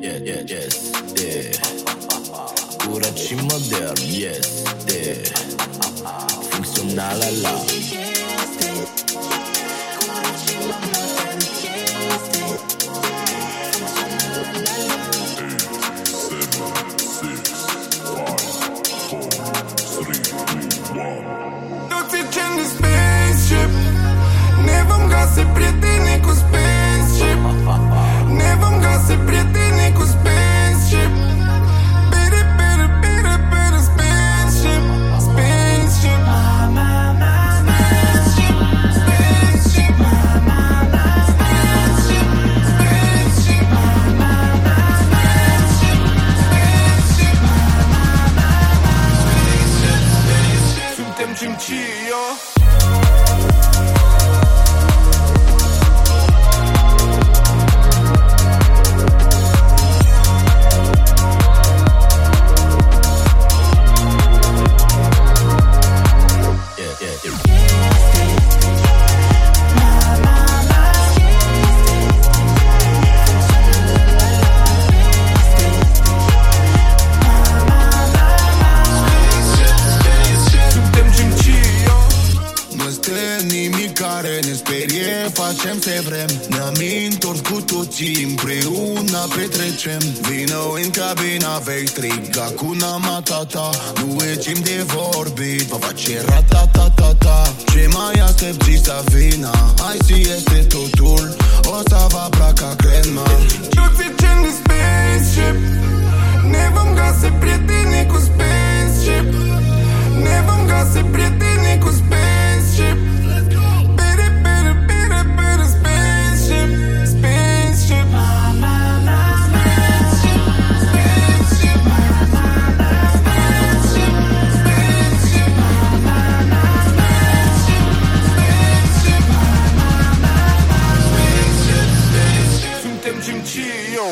yeah, yeah, yeah, yes, yeah. Curăț și modern, yes, yeah. Funcțional la. facem se vrem. Ne-am întors cu toții împreună petrecem. Vino în cabina vei striga cu nama tata Nu timp de vorbit, va face rata ta ta ta. Ce mai aștept să vină Hai si este Argentina.